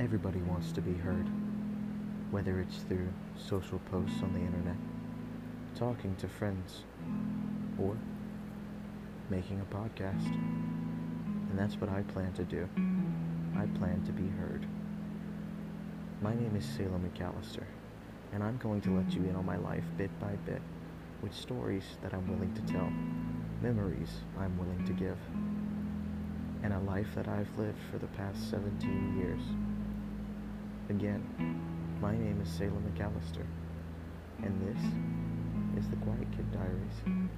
Everybody wants to be heard, whether it's through social posts on the internet, talking to friends, or making a podcast. And that's what I plan to do. I plan to be heard. My name is Salem McAllister, and I'm going to let you in on my life bit by bit with stories that I'm willing to tell, memories I'm willing to give, and a life that I've lived for the past 17 years. Again, my name is Salem McAllister, and this is the Quiet Kid Diaries.